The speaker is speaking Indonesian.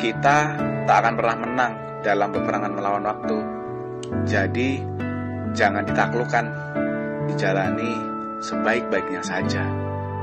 kita tak akan pernah menang dalam peperangan melawan waktu. Jadi, jangan ditaklukkan, dijalani sebaik-baiknya saja.